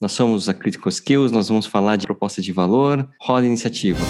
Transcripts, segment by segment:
Nós somos a Critical Skills, nós vamos falar de proposta de valor, roda iniciativa.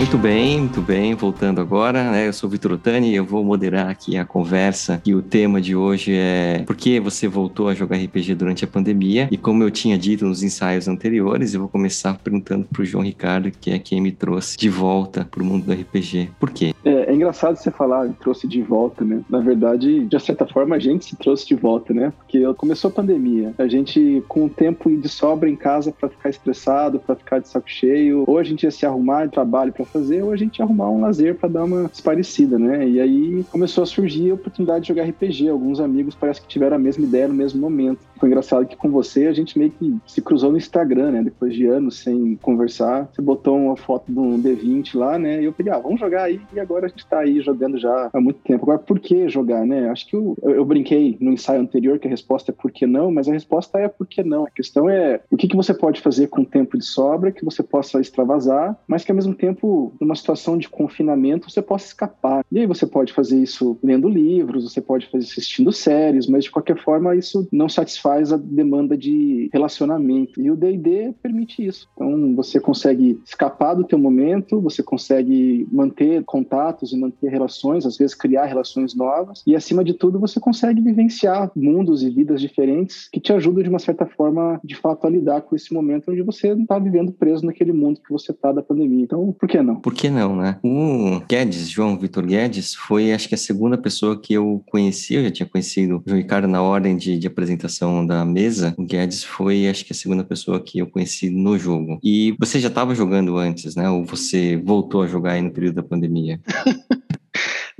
Muito bem, muito bem. Voltando agora, né? Eu sou Vitor Otani e eu vou moderar aqui a conversa. E o tema de hoje é por que você voltou a jogar RPG durante a pandemia? E como eu tinha dito nos ensaios anteriores, eu vou começar perguntando para o João Ricardo, que é quem me trouxe de volta para o mundo do RPG. Por quê? É, é, engraçado você falar, trouxe de volta, né? Na verdade, de certa forma, a gente se trouxe de volta, né? Porque começou a pandemia. A gente, com o tempo de sobra em casa para ficar estressado, para ficar de saco cheio, ou a gente ia se arrumar de trabalho para fazer, ou a gente arrumar um lazer para dar uma esparecida, né? E aí começou a surgir a oportunidade de jogar RPG. Alguns amigos parece que tiveram a mesma ideia no mesmo momento. Foi engraçado que com você a gente meio que se cruzou no Instagram, né? Depois de anos sem conversar. Você botou uma foto de um D20 lá, né? E eu peguei, ah, vamos jogar aí. E agora a gente tá aí jogando já há muito tempo. Agora, por que jogar, né? Acho que eu, eu, eu brinquei no ensaio anterior que a resposta é por que não, mas a resposta é por que não. A questão é o que, que você pode fazer com o tempo de sobra que você possa extravasar, mas que ao mesmo tempo, numa situação de confinamento, você possa escapar. E aí você pode fazer isso lendo livros, você pode fazer assistindo séries, mas de qualquer forma isso não satisfaz a demanda de relacionamento. E o D&D permite isso. Então você consegue escapar do teu momento, você consegue manter contatos e manter relações, às vezes criar relações novas, e acima de tudo você consegue vivenciar mundos e vidas diferentes que te ajudam de uma certa forma, de fato, a lidar com esse momento onde você não está vivendo preso naquele mundo que você está da pandemia. Então, por que não? Por que não, né? O Guedes, João Vitor Guedes, foi acho que a segunda pessoa que eu conheci, eu já tinha conhecido o João Ricardo na ordem de, de apresentação da mesa, o Guedes foi acho que a segunda pessoa que eu conheci no jogo. E você já estava jogando antes, né? Ou você voltou a jogar aí no período da pandemia?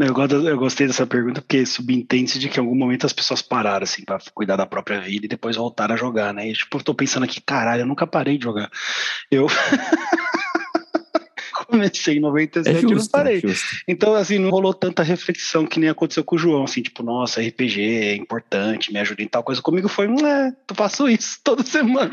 Eu, eu gostei dessa pergunta porque subentende de que em algum momento as pessoas pararam, assim, para cuidar da própria vida e depois voltaram a jogar, né? E, tipo, eu tô pensando aqui, caralho, eu nunca parei de jogar. Eu. comecei em 97 é justo, e não parei. É então, assim, não rolou tanta reflexão que nem aconteceu com o João, assim, tipo, nossa, RPG é importante, me ajuda em tal coisa. Comigo foi, é, eu faço isso toda semana.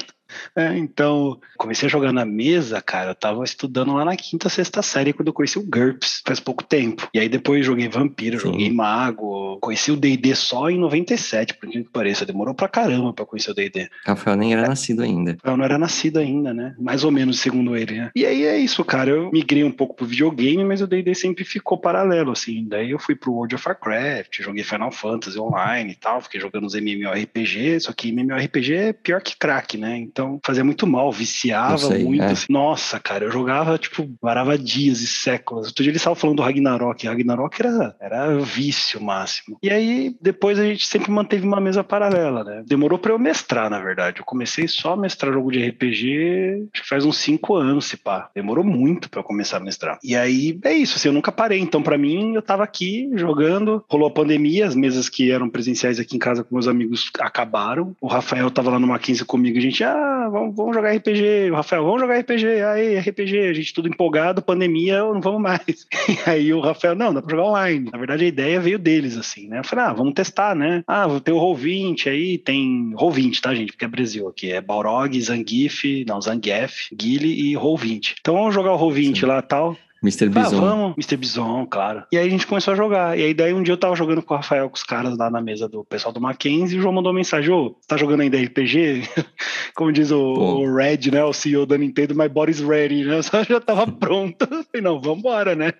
É, então, comecei a jogar na mesa, cara. Eu tava estudando lá na quinta, sexta série quando eu conheci o GURPS, faz pouco tempo. E aí depois joguei Vampiro, Sim. joguei Mago. Conheci o DD só em 97, por que pareça. Demorou pra caramba pra conhecer o DD. Rafael nem era é. nascido ainda. Rafael não era nascido ainda, né? Mais ou menos, segundo ele, né? E aí é isso, cara. Eu migrei um pouco pro videogame, mas o DD sempre ficou paralelo, assim. Daí eu fui pro World of Warcraft, joguei Final Fantasy online e tal. Fiquei jogando os MMORPG, só que MMORPG é pior que crack, né? Então fazia muito mal, viciava sei, muito. É. Assim. Nossa, cara, eu jogava, tipo, varava dias e séculos. Outro dia eles estavam falando do Ragnarok. Ragnarok era, era vício máximo. E aí, depois a gente sempre manteve uma mesa paralela, né? Demorou para eu mestrar, na verdade. Eu comecei só a mestrar jogo de RPG, acho que faz uns cinco anos, se pá. Demorou muito para eu começar a mestrar. E aí, é isso, assim, eu nunca parei. Então, para mim, eu tava aqui jogando. Rolou a pandemia, as mesas que eram presenciais aqui em casa com meus amigos acabaram. O Rafael tava lá no Mackenzie comigo, a gente, ah, vamos, vamos jogar RPG. O Rafael, vamos jogar RPG. Aí, RPG, a gente tudo empolgado, pandemia, não vamos mais. E aí o Rafael, não, dá pra jogar online. Na verdade, a ideia veio deles, assim, né? Eu falei, ah, vamos testar, né? Ah, vou ter o Roll20 aí, tem Roll20, tá, gente? Porque é Brasil aqui. É Balrog, Zangief, não, Zangief, Guile e Roll20. Então vamos jogar o Roll20 lá e tal. Mr. Bison. Ah, vamos, Mr. Bison, claro. E aí a gente começou a jogar. E aí daí um dia eu tava jogando com o Rafael, com os caras lá na mesa do pessoal do Mackenzie, e o João mandou uma mensagem, ô, tá jogando ainda RPG? Como diz o, o, Red, né, o CEO da Nintendo, my body's ready, né? Eu só já tava pronto. Eu falei, não, vambora, né?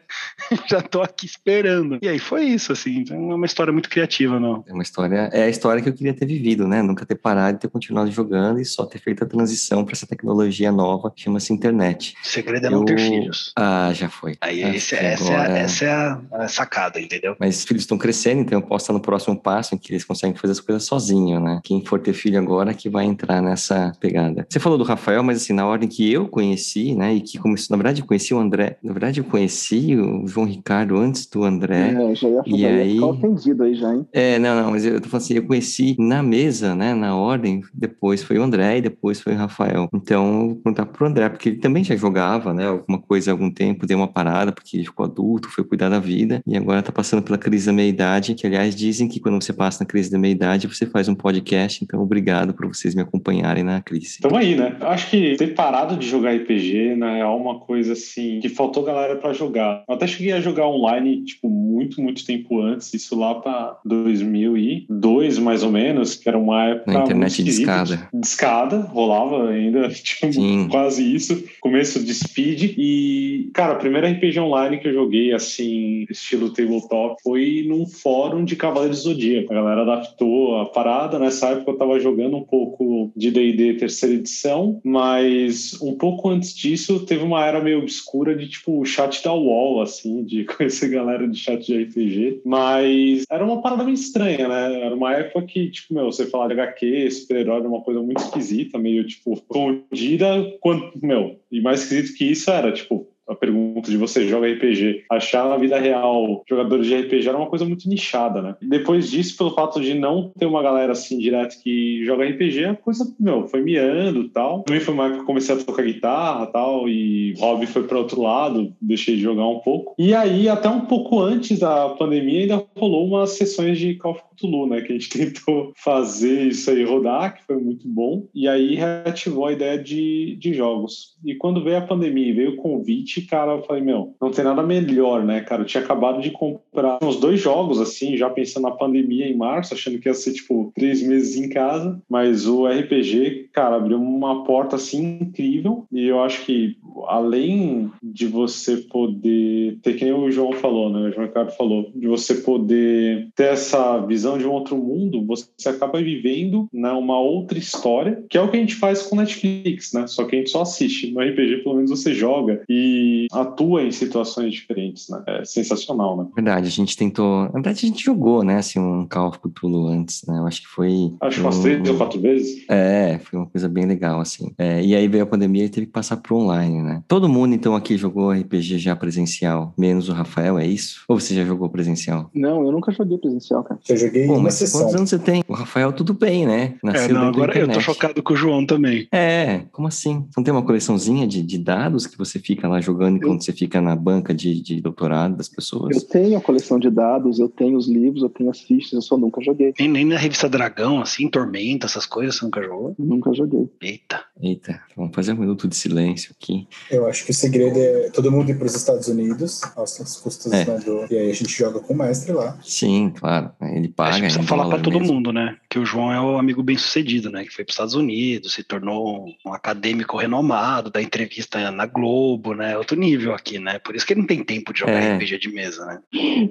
já tô aqui esperando. E aí foi isso, assim. Então é uma história muito criativa, não. É uma história, é a história que eu queria ter vivido, né? Nunca ter parado e ter continuado jogando e só ter feito a transição para essa tecnologia nova que chama-se internet. O segredo é não ter filhos. Ah, já foi. Aí é esse, essa, agora... é, essa é a, a, sacada, entendeu? Mas os filhos estão crescendo, então eu posso estar no próximo passo em que eles conseguem fazer as coisas sozinhos, né? Quem for ter filho agora que vai entrar nessa pegada. Você falou do Rafael, mas assim, na ordem que eu conheci, né? E que começou, na verdade, eu conheci o André, na verdade, eu conheci o João Ricardo antes do André. É, já ia, e já ia aí... ficar ofendido aí já, hein? É, não, não, mas eu tô falando assim, eu conheci na mesa, né, na ordem, depois foi o André e depois foi o Rafael. Então, eu vou perguntar pro André, porque ele também já jogava, né, alguma coisa há algum tempo, deu uma parada, porque ficou adulto, foi cuidar da vida, e agora tá passando pela crise da meia-idade, que aliás dizem que quando você passa na crise da meia-idade, você faz um podcast, então obrigado por vocês me acompanharem na crise. Tamo aí, né? Eu acho que ter parado de jogar RPG, né, é uma coisa assim, que faltou galera para jogar. Eu até cheguei a jogar online, tipo, muito, muito tempo antes, isso lá pra 2002, mais ou menos, que era uma época. Na internet de escada. De escada, rolava ainda, tipo, Sim. quase isso. Começo de speed. E, cara, o primeiro RPG online que eu joguei, assim, estilo tabletop, foi num fórum de Cavaleiros do Zodíaco. A galera adaptou a parada. Nessa época eu tava jogando um pouco de D&D terceira edição, mas um pouco antes disso teve uma era meio obscura de, tipo, chat da UOL, assim, de conhecer galera de chat de RPG. Mas era uma parada meio estranha, né? Era uma época que, tipo, meu, você falar de HQ, super-herói, era uma coisa muito esquisita, meio, tipo, escondida. Quando, meu, e mais esquisito que isso era, tipo, a pergunta de você joga RPG, achar na vida real jogadores de RPG era uma coisa muito nichada, né? Depois disso, pelo fato de não ter uma galera assim direto que joga RPG, a coisa, meu, foi miando e tal. Também foi uma época que eu comecei a tocar guitarra tal, e hobby foi para outro lado, deixei de jogar um pouco. E aí, até um pouco antes da pandemia, ainda rolou umas sessões de Call of Cthulhu, né? Que a gente tentou fazer isso aí rodar, que foi muito bom. E aí reativou a ideia de, de jogos. E quando veio a pandemia veio o convite, cara, eu falei, meu, não tem nada melhor, né, cara? Eu tinha acabado de comprar uns dois jogos, assim, já pensando na pandemia em março, achando que ia ser, tipo, três meses em casa. Mas o RPG, cara, abriu uma porta, assim, incrível. E eu acho que, além de você poder ter, que nem o João falou, né? O João Ricardo falou, de você poder ter essa visão de um outro mundo, você acaba vivendo né, uma outra história, que é o que a gente faz com Netflix, né? Só que a gente só assiste. No RPG, pelo menos, você joga. E atua em situações diferentes, né? É sensacional, né? Verdade, a gente tentou. Na verdade, a gente jogou, né? Assim, um Call of Cthulhu antes, né? Eu acho que foi. Acho que umas três ou quatro vezes. É, foi uma coisa bem legal, assim. É, e aí veio a pandemia e teve que passar pro online, né? Todo mundo, então, aqui jogou RPG já presencial, menos o Rafael, é isso? Ou você já jogou presencial? Não, eu nunca joguei presencial, cara. Eu joguei Pô, uma mas sessão. quantos anos você tem? O Rafael, tudo bem, né? Nasceu É, não, agora eu tô chocado com o João também. É, como assim? Não tem uma coleçãozinha de, de dados que você fica lá jogando enquanto você fica na banca de, de doutorado das Eu pessoas? tenho a coleção de dados, eu tenho os livros, eu tenho as fichas, eu só nunca joguei. Nem, nem na revista Dragão, assim, Tormenta, essas coisas, você nunca jogou? Nunca joguei. Eita. Eita, vamos fazer um minuto de silêncio aqui. Eu acho que o segredo é todo mundo ir para os Estados Unidos, aos às custas É. né, do... E aí a gente joga com o mestre lá. Sim, claro. Ele a gente paga. precisa falar pra dólar todo mesmo. mundo, né? Que o João é o amigo bem sucedido, né? Que foi para os Estados Unidos, se tornou um acadêmico renomado, da entrevista na Globo, né? Outro nível aqui, né? Por isso que ele não tem tempo de jogar É. RPG de mesa, né?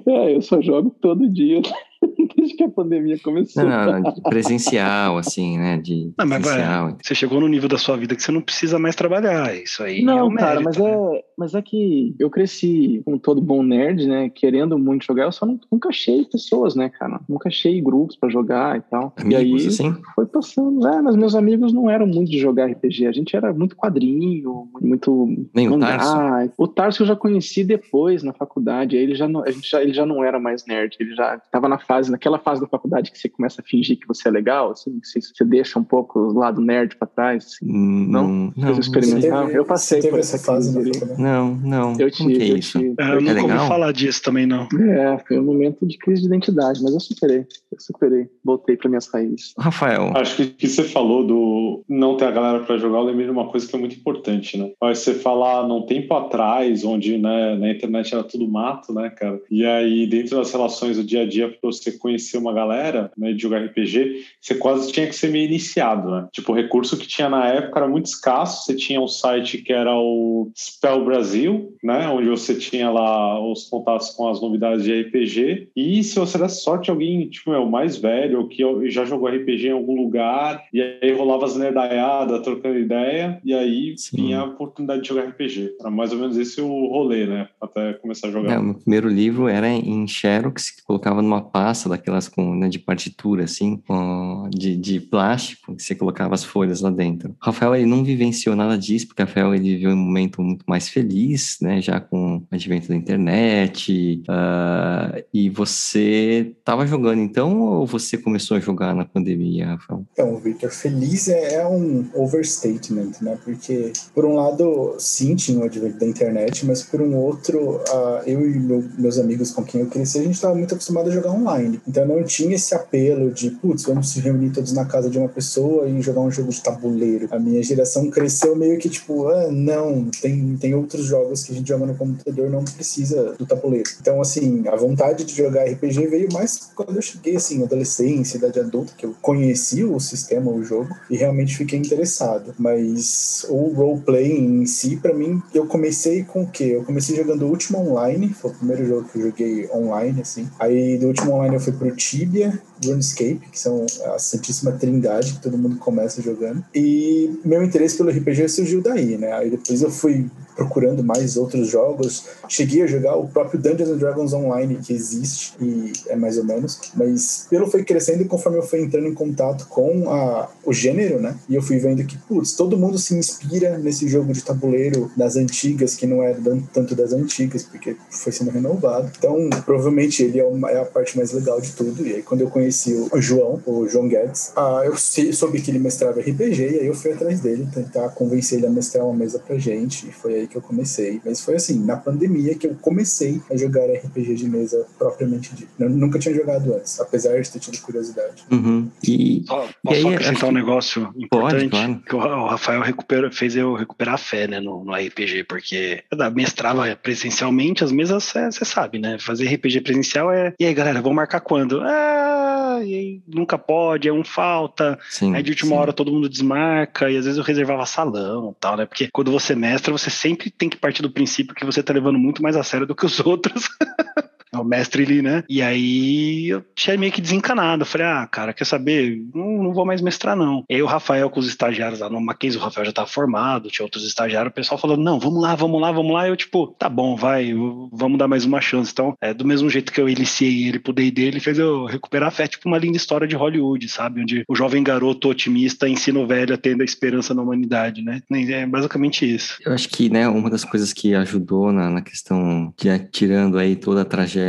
É, eu só jogo todo dia, desde que a pandemia começou. Não, não, presencial, assim, né? De Não, mas vai- presencial. Você chegou no nível da sua vida que você não precisa mais trabalhar. Isso aí é Não, um cara, mérito, mas né? é, mas é que eu cresci como todo bom nerd, né? Querendo muito jogar, eu só não- nunca achei pessoas, né, cara? Nunca achei grupos pra jogar e tal. e Amigos, aí assim? foi passando. É, mas meus amigos não eram muito de jogar RPG. A gente era muito quadrinho, muito. Nem o mangá. Tarso? O Tarso eu já conheci depois na faculdade. Aí ele já não, a gente já, ele já não era mais nerd. Ele já estava na fase, naquela fase da faculdade que você começa a fingir que você é legal, assim, que você, você deixa um pouco o lado nerd pra trás. Assim. Não, não, não, experimental. Teve- eu passei por essa fase não, não. Eu tive, que é eu isso? tive. É, eu É nunca ouvi falar disso também, não. É, foi um momento de crise de identidade, mas eu superei. Eu superei. Voltei para minhas raízes. Rafael, Acho que o que você falou do não ter a galera para jogar, eu lembrei de uma coisa que é muito importante, né? Mas você falar num tempo atrás, onde né, na internet era tudo mato, né, cara? E aí, dentro das relações do dia a dia, você conhecer uma galera, né, de jogar RPG, você quase tinha que ser meio iniciado, né? Tipo, o recurso que tinha na época era muito escasso. Você tinha um site que era o Spell Brasil, né? Onde você tinha lá os contatos com as novidades de RPG. E se você desse sorte, alguém, tipo, meu, mais velho, ou que já jogou RPG em algum lugar, e aí rolava as nerdaiadas, trocando ideia, e aí Sim. vinha a oportunidade de jogar RPG. Era mais ou menos esse o rolê, né? Até começar a jogar. É, o meu primeiro livro era em Xerox, que colocava numa pasta aquelas com, né, de partitura, assim, de, de plástico, que você colocava as folhas lá dentro. O Rafael, ele não vivenciou nada disso, porque o Rafael, ele viveu um momento muito mais feliz, né, já com o advento da internet, uh, e você estava jogando então, ou você começou a jogar na pandemia, Rafael? Então, Victor, feliz é, é um overstatement, né, porque, por um lado, sim, tinha o advento da internet, mas por um outro, uh, eu e meu, meus amigos com quem eu cresci, a gente estava muito acostumado a jogar online. Então não tinha esse apelo de, putz, vamos se reunir todos na casa de uma pessoa e jogar um jogo de tabuleiro. A minha geração cresceu meio que tipo, ah, não, tem, tem outros jogos que a gente joga no computador, não precisa do tabuleiro. Então, assim, a vontade de jogar RPG veio mais quando eu cheguei, assim, adolescência, idade adulta, que eu conheci o sistema, o jogo, e realmente fiquei interessado. Mas o roleplay em si, para mim, eu comecei com o quê? Eu comecei jogando o Ultima Online, foi o primeiro jogo que eu joguei online, assim. Aí do Ultima Online eu fui pro Tibia, RuneScape, que são a Santíssima Trindade que todo mundo começa jogando. E meu interesse pelo RPG surgiu daí, né? Aí depois eu fui procurando mais outros jogos. Cheguei a jogar o próprio Dungeons and Dragons Online, que existe, e é mais ou menos. Mas pelo foi crescendo conforme eu fui entrando em contato com a, o gênero, né? E eu fui vendo que, putz, todo mundo se inspira nesse jogo de tabuleiro das antigas, que não é tanto das antigas, porque foi sendo renovado. Então, provavelmente ele é, uma, é a parte mais legal de tudo. E aí, quando eu conheci o João, o João Guedes, ah, eu soube que ele mestrava RPG, e aí eu fui atrás dele, tentar convencer ele a mestrar uma mesa pra gente. E foi aí que eu comecei. Mas foi assim, na pandemia que eu comecei a jogar RPG de mesa propriamente dito. Eu nunca tinha jogado antes, apesar de ter tido curiosidade. Uhum. E, só, posso e só acrescentar um negócio importante? Pode, claro. Que o Rafael recupera, fez eu recuperar a fé né, no, no RPG, porque eu mestrava presencialmente, as mesas, você sabe, né? Fazer RPG presencial é. E aí, galera, vamos marcar quando? Ah, e aí nunca pode, é um falta. Sim, aí de última sim. hora todo mundo desmarca, e às vezes eu reservava salão e tal, né? Porque quando você mestra, você sempre tem que partir do princípio que você tá levando muito mais a sério do que os outros. O mestre ali, né? E aí eu tinha meio que desencanado. Eu falei, ah, cara, quer saber? Não, não vou mais mestrar, não. E aí o Rafael com os estagiários lá no Mackenzie, o Rafael já tava formado, tinha outros estagiários, o pessoal falou, não, vamos lá, vamos lá, vamos lá. E eu, tipo, tá bom, vai, vamos dar mais uma chance. Então, é, do mesmo jeito que eu iniciei ele pro D&D, ele fez eu recuperar a fé, tipo uma linda história de Hollywood, sabe? Onde o jovem garoto otimista ensina o velho a ter a esperança na humanidade, né? É basicamente isso. Eu acho que, né, uma das coisas que ajudou na, na questão de tirando aí toda a tragédia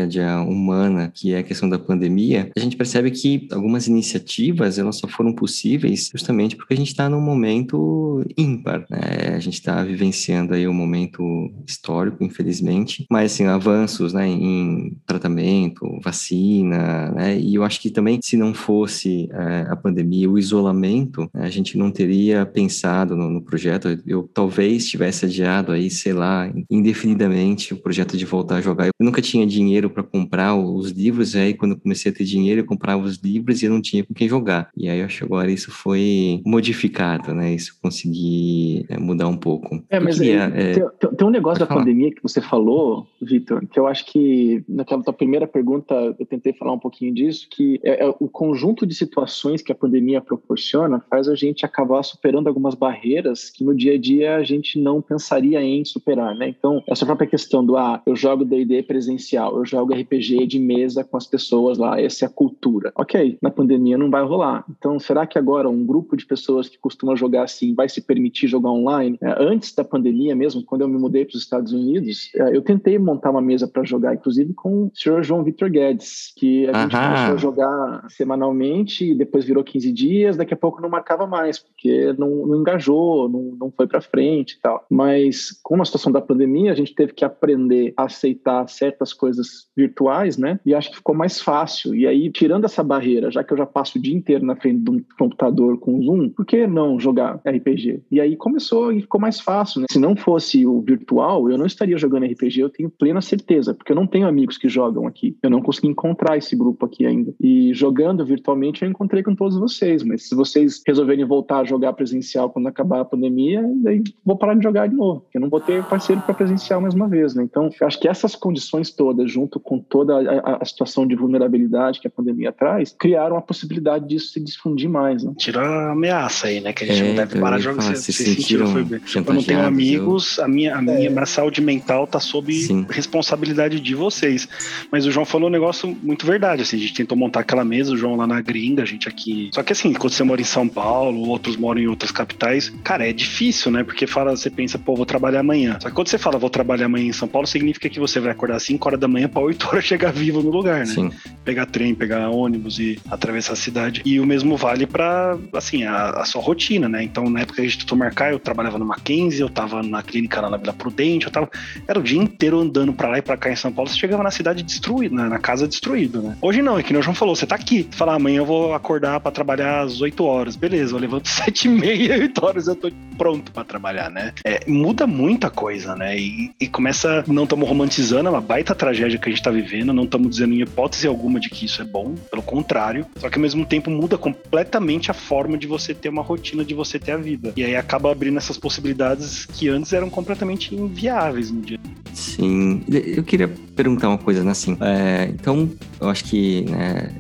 humana, que é a questão da pandemia, a gente percebe que algumas iniciativas, elas só foram possíveis justamente porque a gente está num momento ímpar, né? A gente está vivenciando aí um momento histórico, infelizmente, mas, assim, avanços, né, em tratamento, vacina, né? E eu acho que também, se não fosse é, a pandemia, o isolamento, né, a gente não teria pensado no, no projeto. Eu talvez tivesse adiado aí, sei lá, indefinidamente o projeto de voltar a jogar. Eu nunca tinha dinheiro para comprar os livros, e aí quando eu comecei a ter dinheiro, eu comprava os livros e eu não tinha com quem jogar. E aí eu acho que agora isso foi modificado, né? Isso eu consegui é, mudar um pouco. É, mas queria, é, tem, tem, um negócio da falar. pandemia que você falou, Vitor, que eu acho que naquela tua primeira pergunta eu tentei falar um pouquinho disso, que é, é o conjunto de situações que a pandemia proporciona faz a gente acabar superando algumas barreiras que no dia a dia a gente não pensaria em superar, né? Então, essa própria questão do, ah, eu jogo D&D presencial, eu jogo RPG de mesa com as pessoas lá, essa é a cultura. Ok, na pandemia não vai rolar. Então, será que agora um grupo de pessoas que costuma jogar assim vai se permitir jogar online? É, antes da pandemia mesmo, quando eu me mudei para os Estados Unidos, é, eu tentei montar uma mesa para jogar, inclusive com o senhor João Victor Guedes, que a gente Aham. começou a jogar semanalmente, depois virou 15 dias, daqui a pouco não marcava mais, porque não, não engajou, não, não foi para frente e tal. Mas com a situação da pandemia, a gente teve que aprender a aceitar certas coisas virtuais, né? E acho que ficou mais fácil. E aí, tirando essa barreira, já que eu já passo o dia inteiro na frente de um computador com Zoom, por que não jogar RPG? E aí começou e ficou mais fácil, né? Se não fosse o virtual, eu não estaria jogando RPG, eu tenho plena certeza, porque eu não tenho amigos que jogam aqui. Eu não consegui encontrar esse grupo aqui ainda. E jogando virtualmente, eu encontrei com todos vocês. Mas se vocês resolverem voltar a jogar presencial quando acabar a pandemia, daí vou parar de jogar de novo, porque eu não vou ter parceiro para presencial mais uma vez, né? Então, acho que essas condições todas, junto com toda a, a, situação de vulnerabilidade que a pandemia traz, criaram a possibilidade disso se difundir mais. Né? Tira a ameaça aí, né? Que a gente é, não deve parar de jogar. Se, se, se sentiram, foi bem. Eu não tenho amigos, eu... a minha, a minha, é. minha saúde mental tá sob Sim. responsabilidade de vocês. Mas o João falou um negócio muito verdade. Assim, a gente tentou montar aquela mesa, o João lá na gringa, a gente aqui. Só que assim, quando você mora em São Paulo, outros moram em outras capitais, cara, é difícil, né? Porque fala, você pensa, pô, vou trabalhar amanhã. Só que quando você fala, vou trabalhar amanhã em São Paulo, significa que você vai acordar às 5 horas da manhã para 8 horas chegar vivo no lugar, né? Sim. Pegar trem, pegar ônibus e atravessar a cidade. E o mesmo vale para assim, a, a, sua rotina, né? Então, na época que a gente tentou marcar, eu trabalhava no Mackenzie, eu tava na clínica lá na Vila Prudente, eu tava. Era o dia inteiro andando para lá e pra cá em São Paulo. Você chegava na cidade destruída, na, na casa destruída, né? Hoje não, é que o João falou, você tá aqui. Você fala, ah, amanhã eu vou acordar para trabalhar às 8 horas. Beleza, eu levanto 7 e meia, 8 horas eu tô pronto para trabalhar, né? É, muda muita coisa, né? E, e começa, não estamos romantizando, é uma baita tragédia que a gente tá vivendo, não estamos dizendo em hipótese alguma de que isso é bom, pelo contrário. Só que ao mesmo tempo muda completamente a forma de você ter uma rotina, de você ter a vida. E aí acaba abrindo essas possibilidades que antes eram completamente inviáveis no dia. Sim, eu queria perguntar uma coisa, né? Assim, é, então, eu acho que né,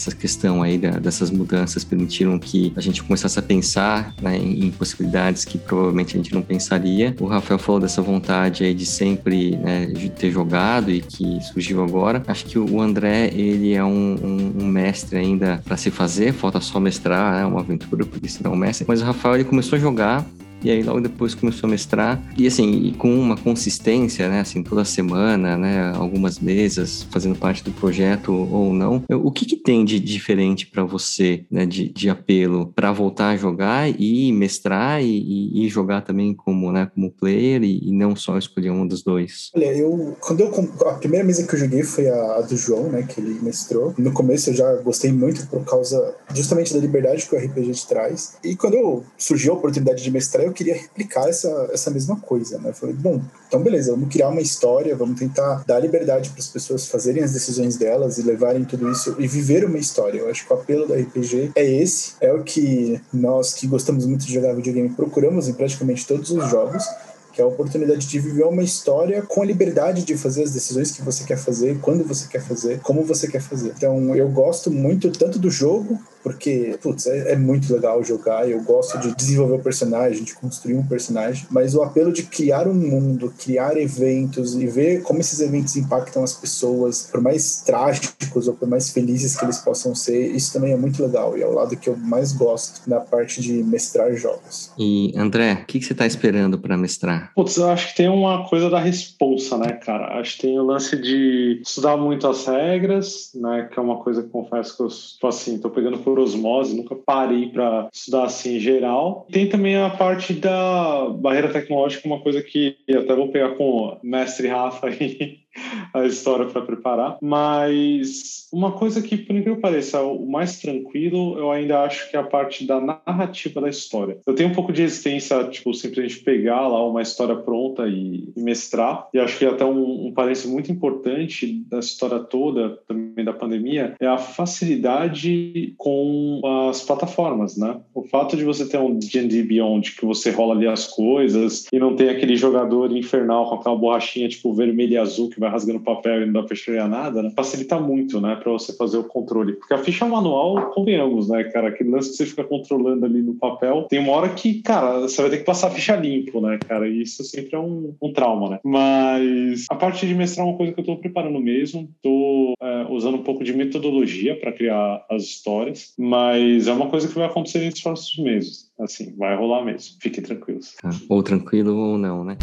essa questão aí da, dessas mudanças permitiram que a gente começasse a pensar né, em, possibilidades que provavelmente a gente não pensaria. O Rafael falou dessa vontade aí de sempre né, de ter jogado e que surgiu agora. Acho que o André, ele é um, um, um mestre ainda para se fazer, falta só mestrar, é né, uma aventura, porque senão é um mestre. Mas o Rafael, ele começou a jogar e aí logo depois começou a mestrar. E assim, com uma consistência, né? Assim, toda semana, né? Algumas mesas fazendo parte do projeto ou não. O que, que tem de diferente para você, né? De, de apelo para voltar a jogar e mestrar e, e, jogar também como, né? Como player e, e, não só escolher um dos dois? Olha, eu... Quando eu... A primeira mesa que eu joguei foi a, a do João, né? Que ele mestrou. No começo eu já gostei muito por causa justamente da liberdade que o RPG te traz. E quando surgiu a oportunidade de mestrar, eu queria replicar essa, essa mesma coisa, né? Falei, bom, então beleza, vamos criar uma história, vamos tentar dar liberdade para as pessoas fazerem as decisões delas e levarem tudo isso e viver uma história. Eu acho que o apelo da RPG é esse, é o que nós que gostamos muito de jogar videogame procuramos em praticamente todos os jogos que é a oportunidade de viver uma história com a liberdade de fazer as decisões que você quer fazer, quando você quer fazer, como você quer fazer. Então, eu gosto muito tanto do jogo porque, putz, é, é, muito legal jogar, eu gosto de desenvolver o personagem, de construir um personagem, mas o apelo de criar um mundo, criar eventos e ver como esses eventos impactam as pessoas, por mais trágicos ou por mais felizes que eles possam ser, isso também é muito legal e é o lado que eu mais gosto na parte de mestrar jogos. E, André, o que, que você está esperando para mestrar? Putz, eu acho que tem uma coisa da responsa, né, cara? Acho que tem o lance de estudar muito as regras, né, que é uma coisa que confesso que eu, tô assim, tô pegando por por osmose, nunca parei para estudar assim em geral. Tem também a parte da barreira tecnológica, uma coisa que até vou pegar com o mestre Rafa aí, a história para preparar. Mas uma coisa que, por incrível que pareça, o mais tranquilo, eu ainda acho que é a parte da narrativa da história. Eu tenho um pouco de resistência, tipo, simplesmente pegar lá uma história pronta e, mestrar. E acho que até um, um muito importante da história toda, também da pandemia, é a facilidade com as plataformas, né? O fato de você ter um D&D Beyond que você rola ali as coisas e não tem aquele jogador infernal com aquela borrachinha, tipo, vermelho e azul que vai rasgando papel e não dá pra enxergar nada, né? Facilita muito, né, para você fazer o controle. Porque a ficha manual, convenhamos, né, cara, aquele lance que você fica controlando ali no papel, tem uma hora que, cara, você vai ter que passar a ficha limpo, né, cara, e isso sempre é um, um trauma, né? Mas a parte de mestrar é uma coisa que eu tô preparando mesmo, tô é, usando um pouco de metodologia para criar as histórias, mas é uma coisa que vai acontecer nesses próximos meses. Assim, vai rolar mesmo. Fiquem tranquilos. Ou tranquilo ou não, né?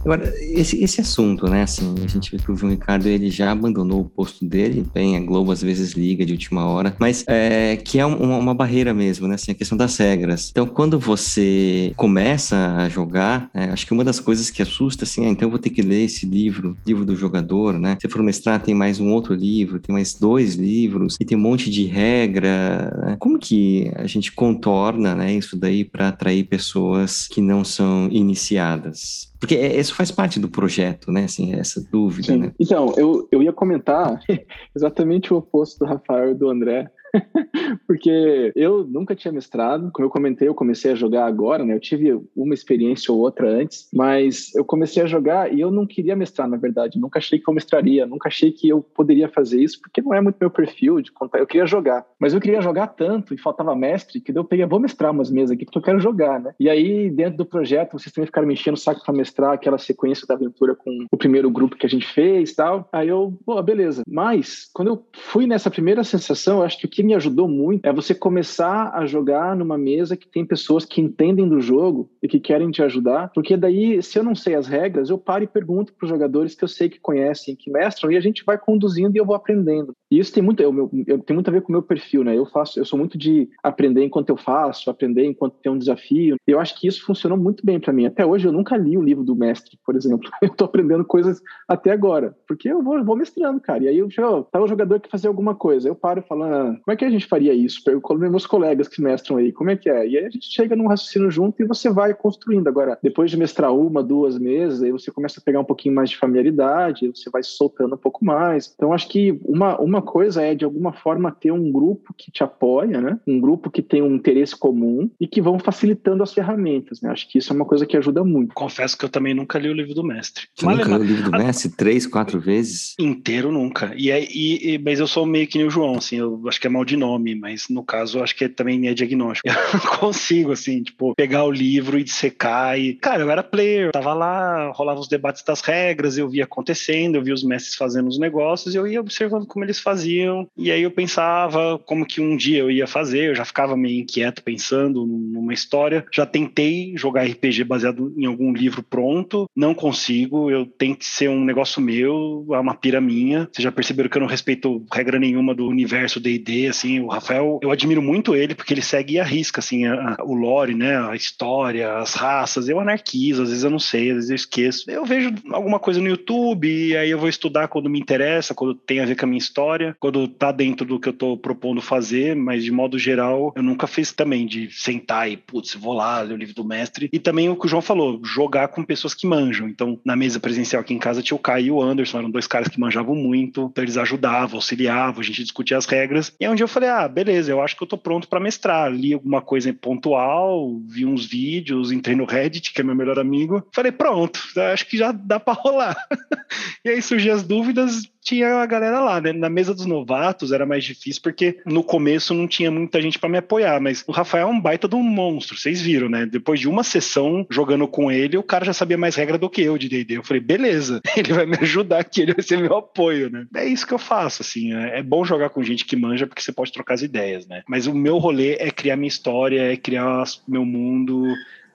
Agora, esse, esse assunto, né, assim, a gente vê que o João Ricardo, ele já abandonou o posto dele, bem, a Globo às vezes liga de última hora, mas é, que é uma, uma, barreira mesmo, né, assim, a questão das regras. Então, quando você começa a jogar, é, acho que uma das coisas que assusta, assim, é, então eu vou ter que ler esse livro, livro do jogador, né, se for mestrar, tem mais um outro livro, tem mais dois livros, e tem um monte de regra, né? como que a gente contorna, né, isso daí para atrair pessoas que não são iniciadas? Porque é, isso faz parte do projeto, né? Assim, essa dúvida, Sim. né? Então, eu, eu ia comentar exatamente o oposto do Rafael e do André. Porque eu nunca tinha mestrado, como eu comentei, eu comecei a jogar agora, né? Eu tive uma experiência ou outra antes, mas eu comecei a jogar e eu não queria mestrar, na verdade. Nunca achei que eu mestraria, nunca achei que eu poderia fazer isso, porque não é muito meu perfil de contar. Eu queria jogar, mas eu queria jogar tanto e faltava mestre que eu peguei, vou mestrar umas mesas aqui porque eu quero jogar, né? E aí, dentro do projeto, vocês também ficaram me enchendo o saco para mestrar aquela sequência da aventura com o primeiro grupo que a gente fez tal. Aí eu, pô, beleza. Mas, quando eu fui nessa primeira sensação, eu acho que o que me ajudou muito é você começar a jogar numa mesa que tem pessoas que entendem do jogo e que querem te ajudar, porque daí, se eu não sei as regras, eu paro e pergunto para os jogadores que eu sei que conhecem, que mestram, e a gente vai conduzindo e eu vou aprendendo. E isso tem muito, eu, eu, eu, tem muito a ver com o meu perfil, né? Eu faço, eu sou muito de aprender enquanto eu faço, aprender enquanto tem um desafio. Eu acho que isso funcionou muito bem para mim. Até hoje eu nunca li o livro do mestre, por exemplo. Eu tô aprendendo coisas até agora, porque eu vou, vou mestrando, cara. E aí eu, eu tá o jogador que fazer alguma coisa, eu paro falando, ah, como é que a gente faria isso? Pergunto meus colegas que mestram aí, como é que é? E aí a gente chega num raciocínio junto e você vai construindo. Agora, depois de mestrar uma, duas meses, aí você começa a pegar um pouquinho mais de familiaridade, você vai soltando um pouco mais. Então acho que uma, uma coisa é de alguma forma ter um grupo que te apoia, né? Um grupo que tem um interesse comum e que vão facilitando as ferramentas, né? Acho que isso é uma coisa que ajuda muito. Confesso que eu também nunca li o livro do mestre. Você nunca leu o livro do mestre? Três, quatro vezes? Inteiro nunca. E, é, e, e, mas eu sou meio que nem o João, assim, eu acho que é mal de nome, mas no caso acho que também é diagnóstico. Eu não consigo, assim, tipo, pegar o livro e dissecar e... Cara, eu era player, tava lá, rolava os debates das regras, eu via acontecendo, eu via os mestres fazendo os negócios, eu ia observando como eles faziam, e aí eu pensava como que um dia eu ia fazer, eu já ficava meio inquieto pensando numa história. Já tentei jogar RPG baseado em algum livro pronto, não consigo, eu tenho que ser um negócio meu, é uma pira minha. Vocês já perceberam que eu não respeito regra nenhuma do universo D&D, assim, o Rafael, eu admiro muito ele, porque ele segue e arrisca, assim, a, a, o lore, né, a história, as raças, eu anarquizo, às vezes eu não sei, às vezes eu esqueço. Eu vejo alguma coisa no YouTube, e aí eu vou estudar quando me interessa, quando tem a ver com a minha história, quando tá dentro do que eu tô propondo fazer, mas de modo geral, eu nunca fiz também de sentar e, putz, vou lá ler o livro do mestre. E também o que o João falou, jogar com pessoas que manjam. Então, na mesa presencial aqui em casa tinha o Kai e o Anderson, eram dois caras que manjavam muito, então eles ajudavam, auxiliavam, a gente discutia as regras. E é onde eu falei, ah, beleza, eu acho que eu tô pronto para mestrar. Li alguma coisa pontual, vi uns vídeos, entrei no Reddit, que é meu melhor amigo. Falei, pronto, acho que já dá para rolar. e aí surgiam as dúvidas, tinha a galera lá, né? Na mesa dos novatos era mais difícil porque no começo não tinha muita gente para me apoiar, mas o Rafael é um baita de um monstro, vocês viram, né? Depois de uma sessão jogando com ele, o cara já sabia mais regra do que eu de D&D. Eu falei, beleza, ele vai me ajudar aqui, ele vai ser meu apoio, né? É isso que eu faço, assim, é, é bom jogar com gente que manja porque você pode trocar as ideias, né? Mas o meu rolê é criar minha história, é criar meu mundo,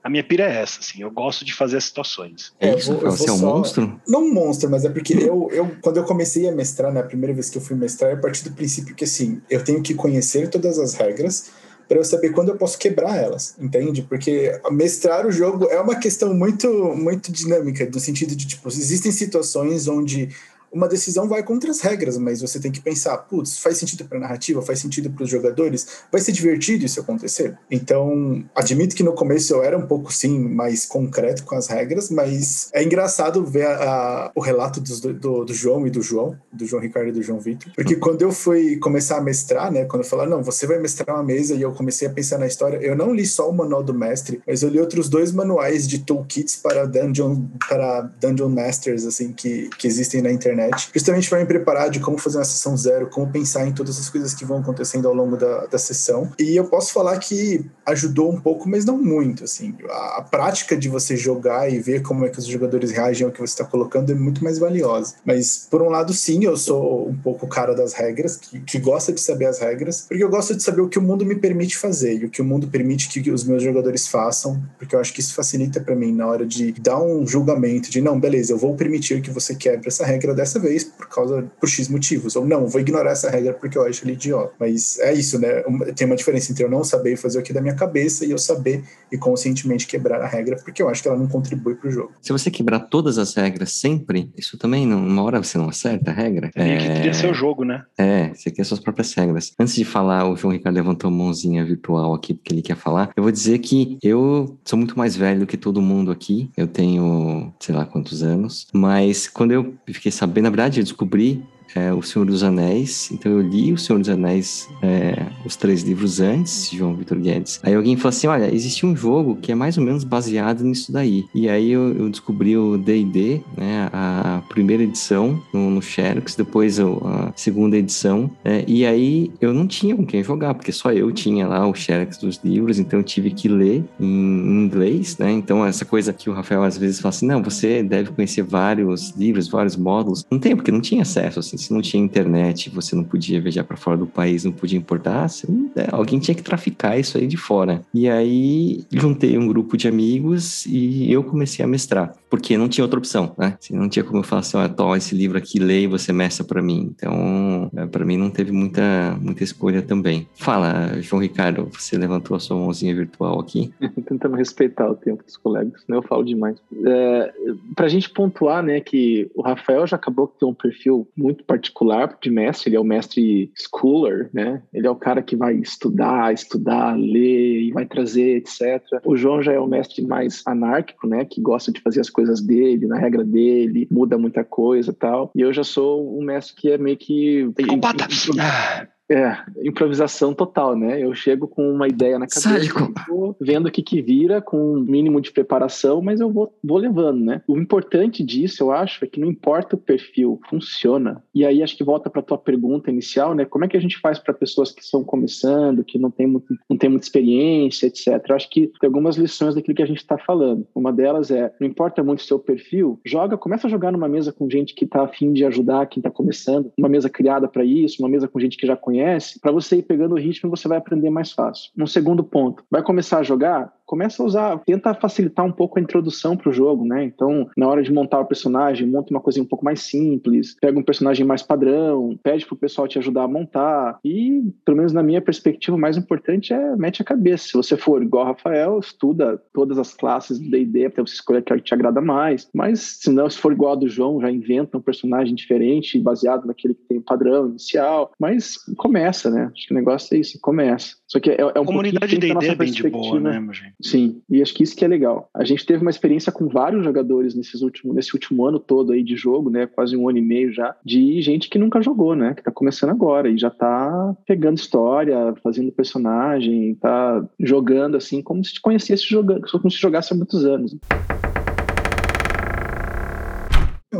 a minha pira é essa, assim, eu gosto de fazer as situações. É isso, vou, você é um só... monstro? Não um monstro, mas é porque eu, eu, quando eu comecei a mestrar, na né, primeira vez que eu fui mestrar, é a partir do princípio que, assim, eu tenho que conhecer todas as regras para eu saber quando eu posso quebrar elas, entende? Porque mestrar o jogo é uma questão muito, muito dinâmica, no sentido de, tipo, existem situações onde uma decisão vai contra as regras, mas você tem que pensar, putz, faz sentido para a narrativa, faz sentido para os jogadores, vai ser divertido isso acontecer. Então, admito que no começo eu era um pouco, sim, mais concreto com as regras, mas é engraçado ver a, a, o relato do, do, João e do João, do João Ricardo e do João Vitor, porque quando eu fui começar a mestrar, né, quando eu falar, não, você vai mestrar uma mesa e eu comecei a pensar na história, eu não li só o manual do mestre, mas eu li outros dois manuais de toolkits para Dungeon, para Dungeon Masters, assim, que, que existem na internet internet, justamente para me preparar de como fazer uma sessão zero, como pensar em todas as coisas que vão acontecendo ao longo da, da sessão. E eu posso falar que ajudou um pouco, mas não muito, assim. A, a prática de você jogar e ver como é que os jogadores reagem ao que você está colocando é muito mais valiosa. Mas, por um lado, sim, eu sou um pouco cara das regras, que, que gosta de saber as regras, porque eu gosto de saber o que o mundo me permite fazer e o que o mundo permite que os meus jogadores façam, porque eu acho que isso facilita para mim na hora de dar um julgamento de, não, beleza, eu vou permitir que você quebre essa regra dessa dessa vez por causa por X motivos. Ou não, vou ignorar essa regra porque eu acho ele idiota. Mas é isso, né? Tem uma diferença entre eu não saber fazer o que da minha cabeça e eu saber e conscientemente quebrar a regra porque eu acho que ela não contribui para o jogo. Se você quebrar todas as regras sempre, isso também, não, uma hora você não acerta a regra. É, que cria seu jogo, né? É, você cria suas próprias regras. Antes de falar, o João Ricardo levantou a mãozinha virtual aqui porque ele quer falar. Eu vou dizer que eu sou muito mais velho que todo mundo aqui. Eu tenho, sei lá quantos anos. Mas quando eu fiquei sabendo na verdade, eu descobri é O Senhor dos Anéis. Então eu li O Senhor dos Anéis, é, os três livros antes, João Vitor Guedes. Aí alguém falou assim: olha, existe um jogo que é mais ou menos baseado nisso daí. E aí eu, eu descobri o DD, né? A primeira edição no, no Xerox, depois a segunda edição. É, e aí eu não tinha com quem jogar, porque só eu tinha lá o Xerox dos livros, então eu tive que ler em inglês, né? Então essa coisa que o Rafael às vezes fala assim: não, você deve conhecer vários livros, vários módulos. Não tem, porque não tinha acesso, assim, se não tinha internet, você não podia viajar para fora do país, não podia importar, você, é, alguém tinha que traficar isso aí de fora. E aí juntei um grupo de amigos e eu comecei a mestrar, porque não tinha outra opção, né? Assim, não tinha como eu falar assim: olha, toma esse livro aqui, leia e você mestra para mim. Então, é, para mim não teve muita, muita escolha também. Fala, João Ricardo, você levantou a sua mãozinha virtual aqui. Tentando respeitar o tempo dos colegas, senão eu falo demais. É, para a gente pontuar, né, que o Rafael já acabou de ter um perfil muito particular de mestre, ele é o mestre schooler, né? Ele é o cara que vai estudar, estudar, ler e vai trazer, etc. O João já é o mestre mais anárquico, né, que gosta de fazer as coisas dele, na regra dele, muda muita coisa, tal. E eu já sou um mestre que é meio que Combata. É, improvisação total, né? Eu chego com uma ideia na cabeça, vou vendo o que, que vira, com um mínimo de preparação, mas eu vou, vou levando, né? O importante disso, eu acho, é que não importa o perfil, funciona. E aí acho que volta para tua pergunta inicial, né? Como é que a gente faz para pessoas que estão começando, que não tem, muito, não tem muita experiência, etc. Eu acho que tem algumas lições daquilo que a gente está falando. Uma delas é, não importa muito o seu perfil, joga, começa a jogar numa mesa com gente que está afim de ajudar quem está começando, uma mesa criada para isso, uma mesa com gente que já conhece conhece, para você ir pegando o ritmo, você vai aprender mais fácil. Um segundo ponto, vai começar a jogar, começa a usar, tenta facilitar um pouco a introdução para o jogo, né? Então, na hora de montar o personagem, monta uma coisinha um pouco mais simples, pega um personagem mais padrão, pede pro pessoal te ajudar a montar e, pelo menos na minha perspectiva, o mais importante é mete a cabeça. Se você for igual Rafael, estuda todas as classes do D&D até você escolher aquela que te agrada mais. Mas, se não, se for igual a do João, já inventa um personagem diferente, baseado naquele que tem padrão inicial. Mas começa, né? Acho que o negócio é isso, começa. Só que é, é um comunidade D&D é bem de boa, né, gente? Sim, e acho que isso que é legal. A gente teve uma experiência com vários jogadores nesses últimos, nesse último ano todo aí de jogo, né? Quase um ano e meio já, de gente que nunca jogou, né? Que tá começando agora e já tá pegando história, fazendo personagem, tá jogando assim como se conhecesse jogando, como se jogasse há muitos anos.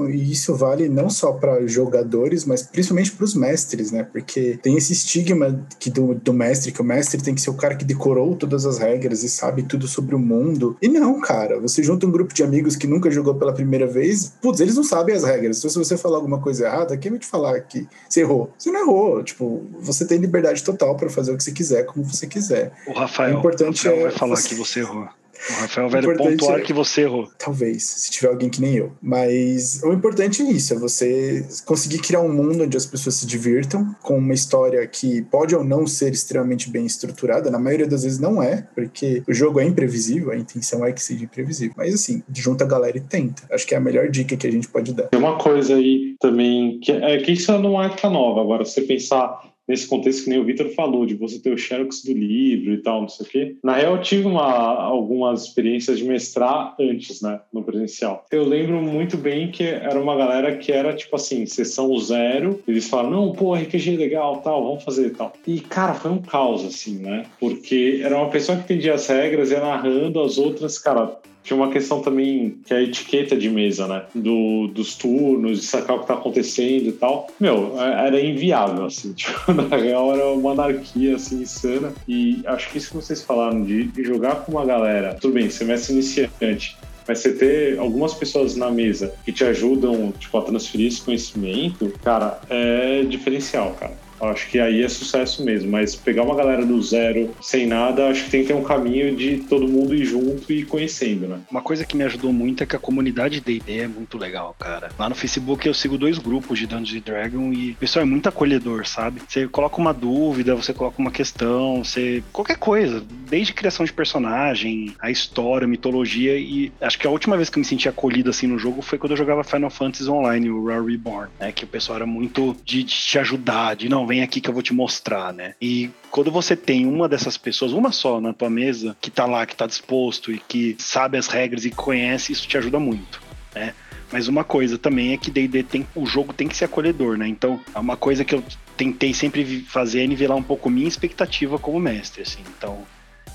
E isso vale não só para jogadores, mas principalmente para os mestres, né? Porque tem esse estigma que do, do mestre, que o mestre tem que ser o cara que decorou todas as regras e sabe tudo sobre o mundo. E não, cara. Você junta um grupo de amigos que nunca jogou pela primeira vez, putz, eles não sabem as regras. Então, se você falar alguma coisa errada, quem vai te falar que você errou? Você não errou. Tipo, você tem liberdade total para fazer o que você quiser, como você quiser. O Rafael, o importante Rafael é vai falar você... que você errou. O Rafael vai pontuar é... que você errou. Talvez, se tiver alguém que nem eu. Mas o importante é isso, é você conseguir criar um mundo onde as pessoas se divirtam, com uma história que pode ou não ser extremamente bem estruturada, na maioria das vezes não é, porque o jogo é imprevisível, a intenção é que seja imprevisível. Mas assim, junta a galera e tenta. Acho que é a melhor dica que a gente pode dar. Tem uma coisa aí também, que é que isso não é época nova. Agora, você pensar nesse contexto que nem o Vitor falou, de você ter o xerox do livro e tal, não sei o quê. Na real, eu tive uma, algumas experiências de mestrar antes, né, no presencial. Eu lembro muito bem que era uma galera que era, tipo assim, sessão zero, eles falaram, não, pô, RPG é legal, tal, vamos fazer tal. E, cara, foi um caos, assim, né, porque era uma pessoa que entendia as regras, ia narrando, as outras, cara, tinha uma questão também que é a etiqueta de mesa, né? Do, dos turnos, de sacar o que tá acontecendo e tal. Meu, é, era inviável, assim. Tipo, na real, era uma anarquia, assim, insana. E acho que isso que vocês falaram de, de jogar com uma galera. Tudo bem, semestre iniciante. Mas você ter algumas pessoas na mesa que te ajudam, tipo, a transferir esse conhecimento, cara, é diferencial, cara. Acho que aí é sucesso mesmo, mas pegar uma galera do zero, sem nada, acho que tem que ter um caminho de todo mundo ir junto e ir conhecendo, né? Uma coisa que me ajudou muito é que a comunidade D&D é muito legal, cara. Lá no Facebook eu sigo dois grupos de Dungeons Dragon e o pessoal é muito acolhedor, sabe? Você coloca uma dúvida, você coloca uma questão, você... qualquer coisa, desde criação de personagem, a história, a mitologia e acho que a última vez que eu me senti acolhido assim no jogo foi quando eu jogava Final Fantasy Online, o Raw Reborn, né? Que o pessoal era muito de, te ajudar, de não, vem aqui que eu vou te mostrar, né? E quando você tem uma dessas pessoas, uma só na tua mesa, que tá lá, que tá disposto e que sabe as regras e conhece, isso te ajuda muito, né? Mas uma coisa também é que D&D tem o jogo tem que ser acolhedor, né? Então, é uma coisa que eu tentei sempre fazer é nivelar um pouco minha expectativa como mestre, assim. Então,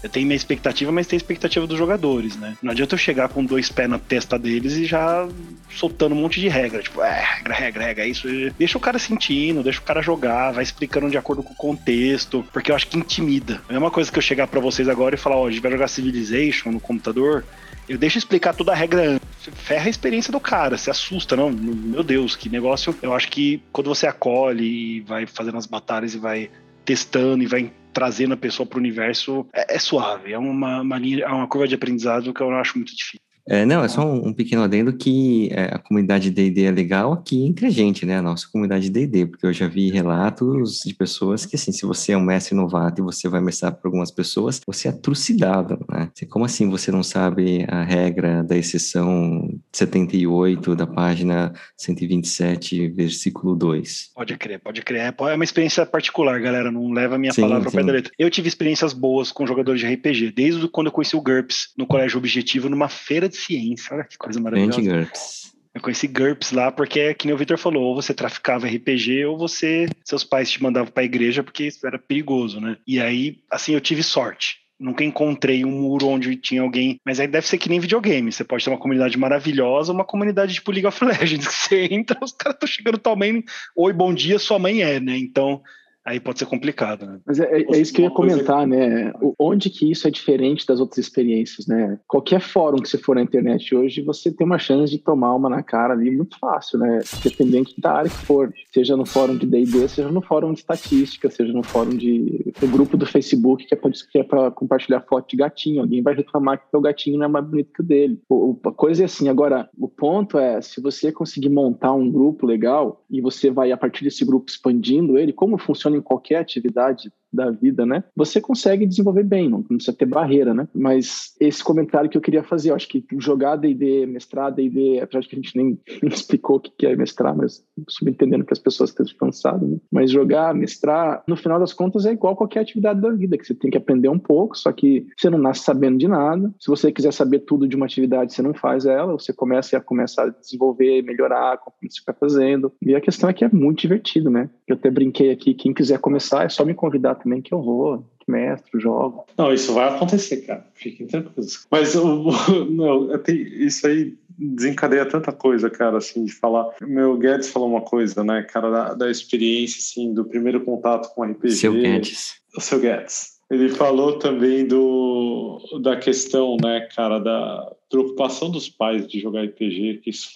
eu tenho minha expectativa, mas tem a expectativa dos jogadores, né? Não adianta eu chegar com dois pés na testa deles e já soltando um monte de regra. Tipo, é, regra, regra, regra, é isso. Deixa o cara sentindo, deixa o cara jogar, vai explicando de acordo com o contexto, porque eu acho que intimida. É uma coisa que eu chegar para vocês agora e falar, ó, a gente vai jogar Civilization no computador, eu deixo explicar toda a regra antes. Ferra a experiência do cara, se assusta, não? Meu Deus, que negócio. Eu acho que quando você acolhe e vai fazendo as batalhas e vai testando e vai trazendo a pessoa para o universo é, é, suave. É uma, uma, linha, é uma curva de aprendizado que eu acho muito difícil. É, não, é só um, um pequeno adendo que é, a comunidade D&D é legal aqui entre a gente, né? A nossa comunidade D&D, porque eu já vi relatos de pessoas que, assim, se você é um mestre novato e você vai mestrar para algumas pessoas, você é trucidado, né? Como assim você não sabe a regra da exceção 78 da página 127, versículo 2? Pode crer, pode crer. É, é uma experiência particular, galera, não leva a minha sim, palavra ao pé da letra. Eu tive experiências boas com jogadores de RPG, desde quando eu conheci o GURPS no Colégio Objetivo, numa feira de ciência. Olha que coisa maravilhosa. GURPS. Eu conheci GURPS lá porque, é que nem o Victor falou, ou você traficava RPG ou você, seus pais te mandavam para a igreja porque isso era perigoso, né? E aí, assim, eu tive sorte. Nunca encontrei um muro onde tinha alguém. Mas aí deve ser que nem videogame. Você pode ter uma comunidade maravilhosa, uma comunidade tipo League of Legends. Que você entra, os caras estão chegando também. Oi, bom dia, sua mãe é, né? Então aí pode ser complicado, né? Mas é, é isso que eu ia comentar, né? Onde que isso é diferente das outras experiências, né? Qualquer fórum que você for na internet hoje, você tem uma chance de tomar uma na cara ali muito fácil, né? Dependente da área que for. Seja no fórum de D&D, seja no fórum de estatística, seja no fórum de... no grupo do Facebook que é para é pra compartilhar foto de gatinho. Alguém vai reclamar que o gatinho não é mais bonito que o dele. O, a coisa é assim, agora, o ponto é, se você conseguir montar um grupo legal e você vai, a partir desse grupo, expandindo ele, como funciona em qualquer atividade da vida, né? Você consegue desenvolver bem, não precisa ter barreira, né? Mas esse comentário que eu queria fazer, eu acho que jogar D&D, mestrar D&D, apesar de que a gente nem, explicou o que é mestrar, mas subentendendo que as pessoas estão cansadas, né? Mas jogar, mestrar, no final das contas é igual qualquer atividade da vida, que você tem que aprender um pouco, só que você não nasce sabendo de nada. Se você quiser saber tudo de uma atividade, você não faz ela, você começa a começar a desenvolver, melhorar, conforme você vai fazendo. E a questão é que é muito divertido, né? Eu até brinquei aqui, quem quiser começar é só me convidar também que eu vou, mestre, jogo. Não, isso vai acontecer, cara. Fiquem tranquilos. Mas o, não, isso aí desencadeia tanta coisa, cara, assim, de falar. Meu Guedes falou uma coisa, né, cara, da, da experiência, assim, do primeiro contato com RPG. Seu Guedes. O seu Guedes. Ele falou também do, da questão, né, cara, da preocupação dos pais de jogar RPG, que isso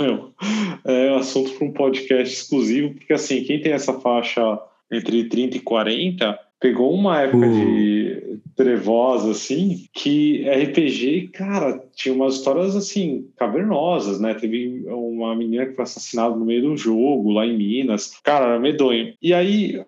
é, é um assunto para um podcast exclusivo, porque, assim, quem tem essa faixa entre 30 e 40 pegou uma época uh. de trevosa, assim, que RPG, cara, tinha umas histórias, assim, cavernosas, né? Teve uma menina que foi assassinada no meio do jogo, lá em Minas. Cara, era medonho. E aí,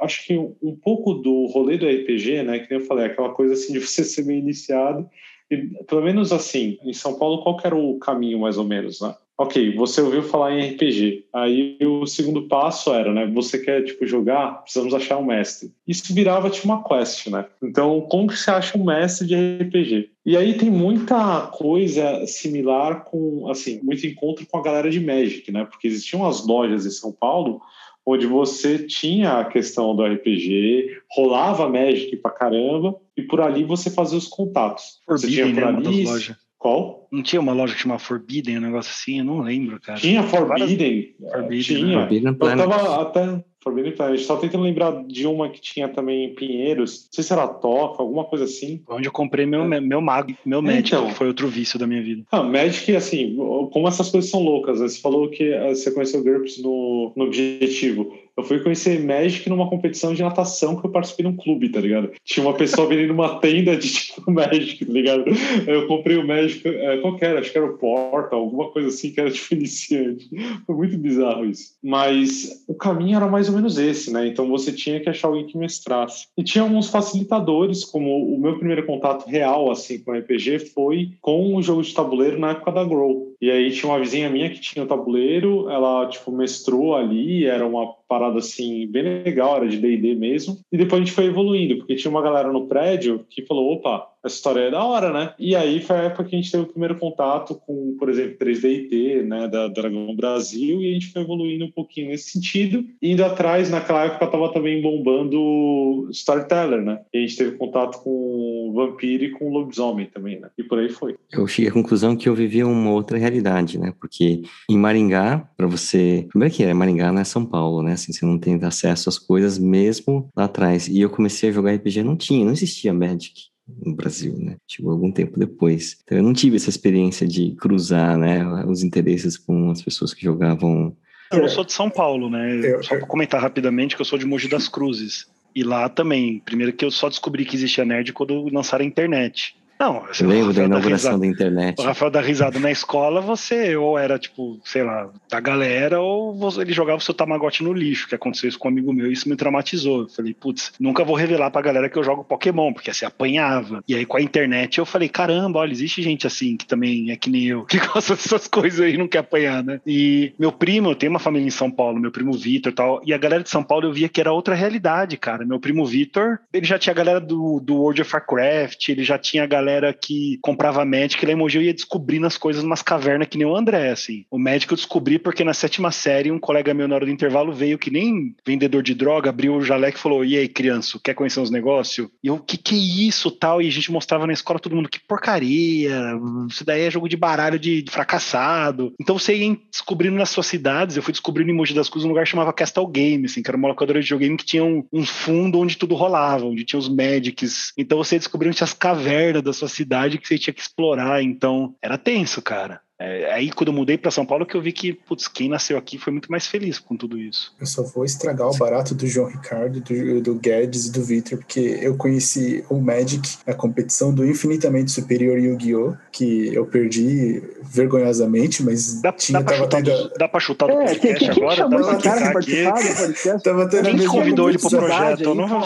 acho que um pouco do rolê do RPG, né? Que nem eu falei, aquela coisa, assim, de você ser bem iniciado. E, pelo menos, assim, em São Paulo, qual era o caminho, mais ou menos, né? Ok, você ouviu falar em RPG. Aí o segundo passo era, né? Você quer tipo jogar? Precisamos achar um mestre. Isso virava tipo uma quest, né? Então, como que você acha um mestre de RPG? E aí tem muita coisa similar com, assim, muito encontro com a galera de Magic, né? Porque existiam as lojas em São Paulo onde você tinha a questão do RPG, rolava Magic pra caramba, e por ali você fazia os contatos. Forbidden, você tinha por né, ali. Qual? Não tinha uma loja que chamava Forbidden, um negócio assim? Eu não lembro, cara. Tinha Forbidden. Forbidden. Tinha. Forbidden eu tava até Forbidden Planet. Só tentando lembrar de uma que tinha também em Pinheiros. Não sei se era Toca, alguma coisa assim. Onde eu comprei meu, é. meu mago, meu Magic, então, que foi outro vício da minha vida. Ah, Magic, assim, como essas coisas são loucas, né? Você falou que eh, você conheceu GURPS no, no Objetivo. Eu fui conhecer Magic numa competição de natação que eu participei num clube, tá ligado? Tinha uma pessoa vendendo uma tenda de tipo Magic, tá ligado? Eu comprei o Magic, é, qual que era? Acho que era o Porta, alguma coisa assim que era tipo iniciante. Foi muito bizarro isso. Mas o caminho era mais ou menos esse, né? Então você tinha que achar alguém que mestrasse. E tinha alguns facilitadores, como o meu primeiro contato real, assim, com RPG foi com o jogo de tabuleiro na época da Grow. E aí tinha uma vizinha minha que tinha o tabuleiro, ela, tipo, mestrou ali, era uma parada assim, bem legal, era de DD mesmo. E depois a gente foi evoluindo, porque tinha uma galera no prédio que falou: opa, essa história é da hora, né? E aí foi a época que a gente teve o primeiro contato com, por exemplo, 3DT, né, da Dragão Brasil, e a gente foi evoluindo um pouquinho nesse sentido, indo atrás, naquela época tava também bombando Storyteller, né? E a gente teve contato com Vampiro e com Lobisomem também, né? E por aí foi. Eu cheguei à conclusão que eu vivia uma outra realidade, né? Porque em Maringá, para você. Primeiro que é, Maringá não é São Paulo, né? Assim, você não tem acesso às coisas mesmo lá atrás. E eu comecei a jogar RPG, não tinha, não existia Magic no Brasil, né? Chegou algum tempo depois. Então eu não tive essa experiência de cruzar, né, os interesses com as pessoas que jogavam. Eu não sou de São Paulo, né? Eu, só para comentar rapidamente que eu sou de Mogi das Cruzes. E lá também, primeiro que eu só descobri que existia nerd quando lançaram a internet. Não, eu lembro da inauguração da, internet. O Rafael da risada na escola, você ou era tipo, sei lá, da galera, ou você, ele jogava o seu Tamagotchi no lixo, que aconteceu isso com um amigo meu, e isso me traumatizou. Eu falei, putz, nunca vou revelar pra galera que eu jogo Pokémon, porque se apanhava. E aí com a internet eu falei, caramba, olha, existe gente assim que também é que nem eu, que gosta dessas coisas aí e não quer apanhar, né? E meu primo, eu tenho uma família em São Paulo, meu primo Vitor e tal, e a galera de São Paulo eu via que era outra realidade, cara. Meu primo Vitor, ele já tinha a galera do, do World of Warcraft, ele já tinha a galera galera que comprava Magic lá em Mogi, eu ia descobrindo as coisas numas cavernas que nem o André, assim. O Magic eu descobri porque na sétima série um colega meu na hora do intervalo veio que nem vendedor de droga, abriu o jaleco e falou, e aí criança, quer conhecer uns negócios? E eu, que que é isso, tal? E a gente mostrava na escola todo mundo, que porcaria, isso daí é jogo de baralho de, fracassado. Então você ia descobrindo nas suas cidades, eu fui descobrindo em Mogi das Cruzes um lugar que chamava Castle Game, assim, que era uma locadora de videogame que tinha um, um fundo onde tudo rolava, onde tinha os Magics. Então você descobriu as cavernas sua cidade que você tinha que explorar. Então, era tenso, cara. É, aí, quando eu mudei para São Paulo, que eu vi que, putz, quem nasceu aqui foi muito mais feliz com tudo isso. Eu só vou estragar o barato do João Ricardo, do, do Guedes e do Victor, porque eu conheci o Magic, a competição do infinitamente superior Yu-Gi-Oh!, que eu perdi vergonhosamente, mas dá, tinha, dá, pra chutar, tendo... dá pra chutar do é, podcast quem, quem agora? Chamou esse cara participar do podcast? Tava tendo quem convidou ele pro projeto? Aí, não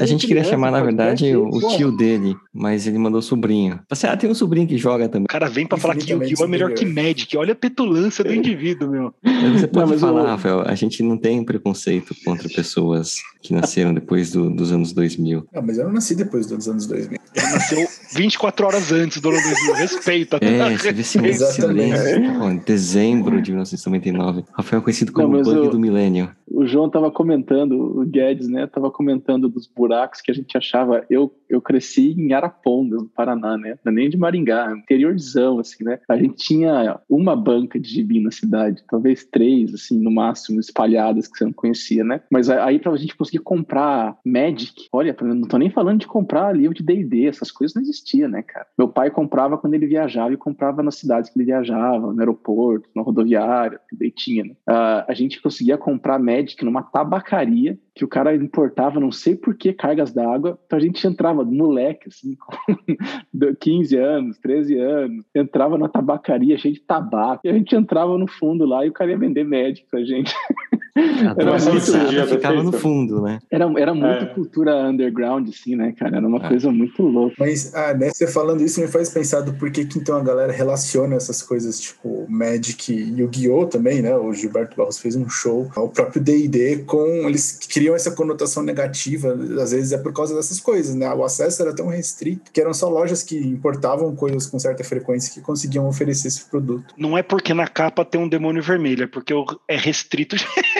a gente queria chamar, na verdade, o, o tio dele, mas ele mandou sobrinho. Você, ah, tem um sobrinho que joga também. O cara vem pra falar que Yu-Gi-Oh! é melhor que Magic. Olha a petulância do indivíduo, meu. Você pode não, falar, eu... Rafael, a gente não tem preconceito contra pessoas que nasceram depois do, dos anos 2000. Não, mas eu não nasci depois dos anos 2000. Ele nasceu 24 horas antes do ano 2000. Respeita. É, você vê se Exatamente. dezembro de 1999. Rafael é conhecido como não, bug do milênio o João estava comentando, o Guedes, né, estava comentando dos buracos que a gente achava. Eu, eu cresci em Arapongas, no Paraná, né, é nem de Maringá, interiorzão, assim, né. A gente tinha uma banca de gibi na cidade, talvez três, assim, no máximo, espalhadas que você não conhecia, né. Mas aí para a gente conseguir comprar Magic, olha, não tô nem falando de comprar livro de D&D, essas coisas não existiam, né, cara. Meu pai comprava quando ele viajava e comprava nas cidades que ele viajava, no aeroporto, na rodoviária, que daí tinha, né. Uh, a gente conseguia comprar Magic numa tabacaria que o cara importava não sei por que cargas d'água. Então a gente entrava, moleque, assim, com 15 anos, 13 anos, entrava na tabacaria cheia de tabaco. E a gente entrava no fundo lá e o cara ia vender Magic pra gente. era muito, ficava no fundo, né? Era, era muito é. cultura underground, assim, né, cara? Era uma é. coisa muito louca. Mas, ah, né, você falando isso me faz pensar do porquê que então a galera relaciona essas coisas, tipo Magic e Yu-Gi-Oh! também, né? O Gilberto Barros fez um show, o próprio D&D, com... Eles criam essa conotação negativa, às vezes é por causa dessas coisas, né? O acesso era tão restrito que eram só lojas que importavam coisas com certa frequência que conseguiam oferecer esse produto. Não é porque na capa tem um demônio vermelho, é porque é restrito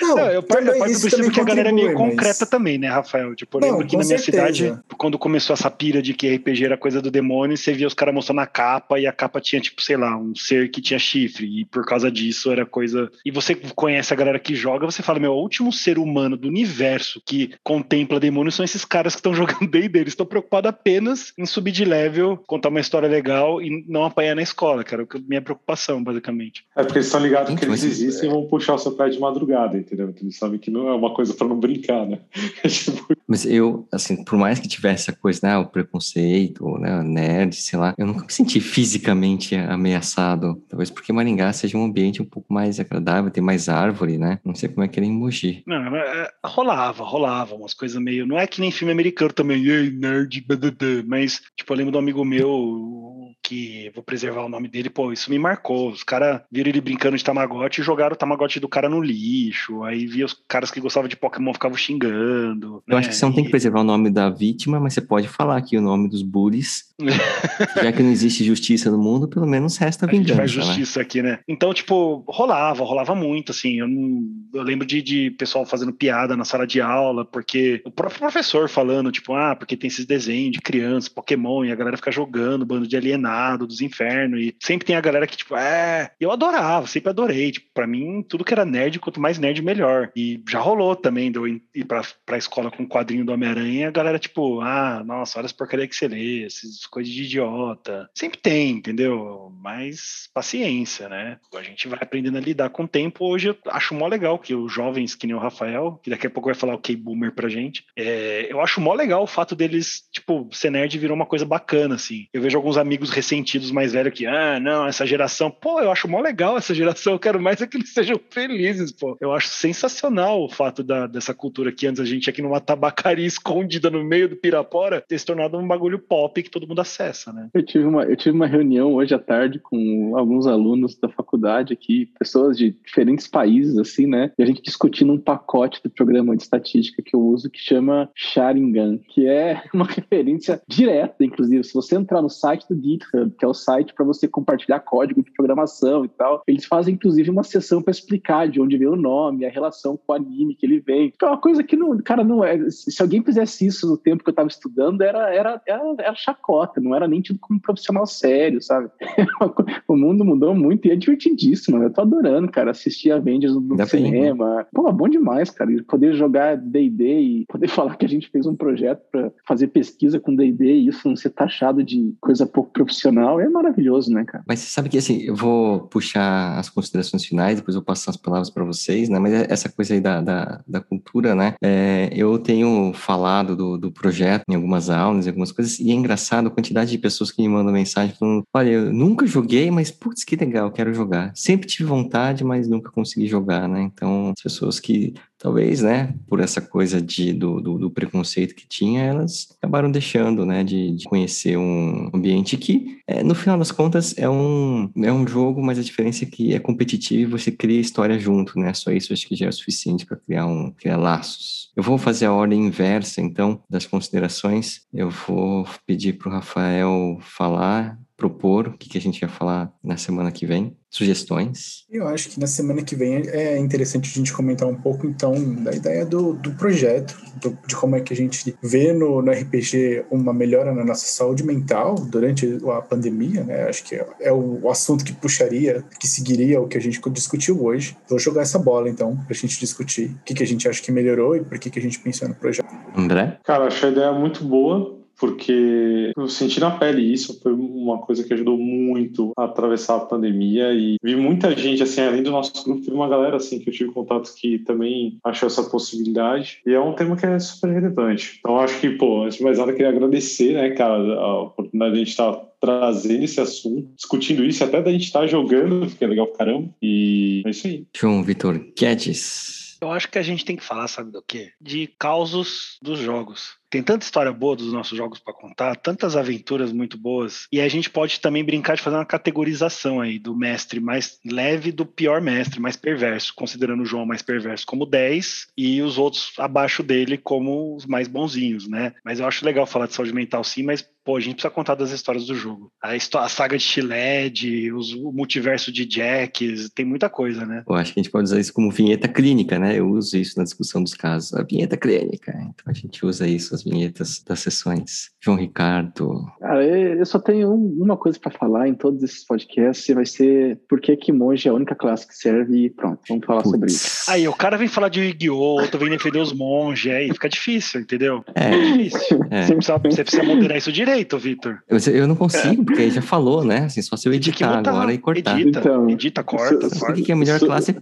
Não, não eu parto, eu parto do princípio que a galera é meio mas... concreta também, né, Rafael? Tipo, eu não, lembro que na minha certeza. cidade, quando começou essa pira de que RPG era coisa do demônio, você via os caras mostrando a capa e a capa tinha, tipo, sei lá, um ser que tinha chifre. E por causa disso era coisa. E você conhece a galera que joga, você fala, meu, o último ser humano do universo que contempla demônios são esses caras que estão jogando D&D. Eles estão preocupados apenas em subir de level, contar uma história legal e não apanhar na escola, cara. É minha preocupação, basicamente. É porque eles estão ligados que eles existem e vão puxar o seu pé de madrugada entendeu? Então eles sabem que não é uma coisa para não brincar, né? tipo... Mas eu, assim, por mais que tivesse a coisa, né, o preconceito, né, nerd, sei lá, eu nunca me senti fisicamente ameaçado. Talvez porque Maringá seja um ambiente um pouco mais agradável, tem mais árvore, né? Não sei como é que era em Mogi. Não, é, rolava, rolava umas coisas meio. Não é que nem filme americano também, ei, nerd, mas, tipo, eu lembro de um amigo meu que vou preservar o nome dele, pô, isso me marcou. Os caras viram ele brincando de Tamagotchi e jogaram o Tamagotchi do cara no lixo. Aí via os caras que gostavam de Pokémon ficavam xingando. Eu né? acho que você não tem que preservar o nome da vítima, mas você pode falar aqui o nome dos bullies. Já que não existe justiça no mundo, pelo menos resta vingança. A gente faz né? justiça né? aqui, né? Então, tipo, rolava, rolava muito, assim. Eu, não, eu lembro de, de pessoal fazendo piada na sala de aula, porque o próprio professor falando, tipo, ah, porque tem esses desenhos de crianças, Pokémon, e a galera fica jogando, bando de alienado dos infernos, e sempre tem a galera que, tipo, é. Eu adorava, sempre adorei. Tipo, pra mim, tudo que era nerd, quanto mais nerd, melhor. E já rolou também de eu ir pra, pra escola com um quadrinho do Homem-Aranha a galera, tipo, ah, nossa, olha as porcaria que você lê, essas coisas de idiota. Sempre tem, entendeu? Mas paciência, né? A gente vai aprendendo a lidar com o tempo. Hoje eu acho mó legal que os jovens, que nem o Rafael, que daqui a pouco vai falar o K-Boomer pra gente, é, eu acho mó legal o fato deles, tipo, ser nerd virou uma coisa bacana, assim. Eu vejo alguns amigos ressentidos mais velhos que, ah, não, essa geração, pô, eu acho mó legal essa geração, eu quero mais é que eles sejam felizes, pô. Eu acho sensacional o fato da, dessa cultura que antes a gente aqui numa tabacaria escondida no meio do Pirapora ter se tornado um bagulho pop que todo mundo acessa, né? Eu tive uma, eu tive uma reunião hoje à tarde com alguns alunos da faculdade aqui, pessoas de diferentes países, assim, né? E a gente discutindo um pacote do programa de estatística que eu uso que chama Sharingan, que é uma referência direta, inclusive. Se você entrar no site do GitHub, que é o site para você compartilhar código de programação e tal, eles fazem inclusive uma sessão para explicar de onde veio o nome, a relação com o anime que ele vem. Que é uma coisa que não, cara, não é. Se alguém fizesse isso no tempo que eu estava estudando, era, era, era, era chacota, não era nem tido como profissional sério, sabe? o mundo mudou muito e é divertidíssimo. Eu tô adorando, cara, assistir Avengers no Ainda cinema. Bem, Pô, bom demais, cara. E poder jogar DD e poder falar que a gente fez um projeto para fazer pesquisa com DD e isso não ser taxado de coisa pouco profissional é maravilhoso, né, cara? Mas você sabe que assim, eu vou puxar as considerações finais, depois eu passo as palavras para vocês, né? Mas é essa coisa aí da, da, da cultura, né? É, eu tenho falado do, do projeto em algumas aulas, em algumas coisas, e é engraçado a quantidade de pessoas que me mandam mensagem falando: olha, eu nunca joguei, mas putz, que legal, quero jogar. Sempre tive vontade, mas nunca consegui jogar, né? Então, as pessoas que talvez, né, por essa coisa de, do, do, do, preconceito que tinha, elas acabaram deixando, né, de, de conhecer um ambiente que, é, no final das contas, é um, é um jogo, mas a diferença é que é competitivo e você cria história junto, né, só isso acho que já é o suficiente para criar, um, criar laços. Eu vou fazer a ordem inversa, então, das considerações. Eu vou pedir para o Rafael falar propor, o que, que a gente vai falar na semana que vem, sugestões. Eu acho que na semana que vem é interessante a gente comentar um pouco, então, da ideia do, do projeto, do, de como é que a gente vê no, no RPG uma melhora na nossa saúde mental durante a pandemia, né? Acho que é, é o, assunto que puxaria, que seguiria o que a gente discutiu hoje. Vou jogar essa bola, então, pra gente discutir o que, que a gente acha que melhorou e por que, que a gente pensou no projeto. André? Cara, achei a ideia muito boa porque eu senti na pele isso, foi uma coisa que ajudou muito a atravessar a pandemia e vi muita gente, assim, além do nosso grupo, teve uma galera, assim, que eu tive contato que também achou essa possibilidade e é um tema que é super relevante. Então, acho que, pô, antes de mais nada, queria agradecer, né, cara, a oportunidade de a gente estar tá trazendo esse assunto, discutindo isso, até da gente estar tá jogando, que é legal pra caramba, e é isso aí. João Vitor Guedes. Eu acho que a gente tem que falar, sabe do quê? De causos dos jogos. Tem tanta história boa dos nossos jogos para contar, tantas aventuras muito boas. E a gente pode também brincar de fazer uma categorização aí do mestre mais leve do pior mestre, mais perverso, considerando o João mais perverso como 10 e os outros abaixo dele como os mais bonzinhos, né? Mas eu acho legal falar de saúde mental sim, mas pô, a gente precisa contar das histórias do jogo. A, a saga de Shiled, o multiverso de Jacks, tem muita coisa, né? Eu acho que a gente pode usar isso como vinheta clínica, né? Eu uso isso na discussão dos casos. A vinheta clínica. Então a gente usa isso, as vinhetas das sessões. João Ricardo. Cara, eu só tenho uma coisa para falar em todos esses podcasts, vai ser por que que Monge é a única classe que serve e pronto, vamos falar Puts. sobre isso. Aí, o cara vem falar de Yu-Gi-Oh!, outro vem defender os monges, aí fica difícil, entendeu? É, é difícil. É. Você, precisa, você, precisa, moderar isso direito, Vitor. Eu, eu, não consigo, porque já falou, né? Assim, só se eu editar agora e cortar. Edita, então, edita, corta, corta. Por que, a melhor classe é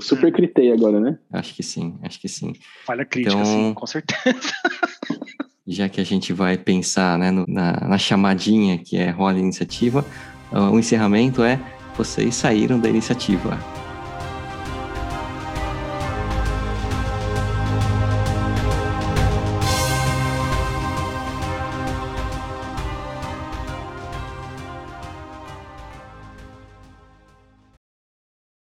Super critei agora, né? Acho que sim, acho que sim. Falha crítica, Então- sim, com certeza. Já que a gente vai pensar né, no- na, na chamadinha que é rola a iniciativa, ah, o encerramento é vocês saíram da iniciativa.